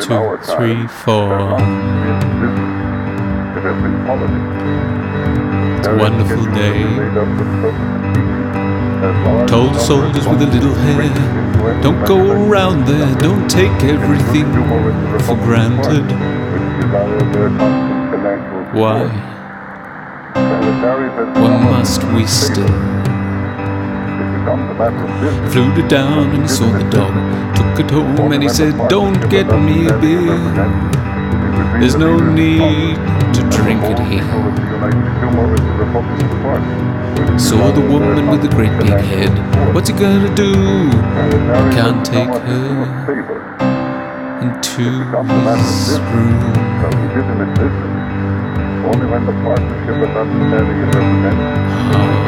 Two, three, four. As long as it's business, it has been. It's a wonderful day. made up of substitutions, as large Told the soldiers with a little hair, don't go around there, don't take everything for granted. which desire their constant financial Why? support. And the tariff has Why must we favor. Flew it down and he saw the dog. Took it home and he said, Don't get me a beer. There's no need to drink it here. Saw the woman with the great big head. What's he gonna do? Can't take her into his room. Only when the partnership and understanding is represented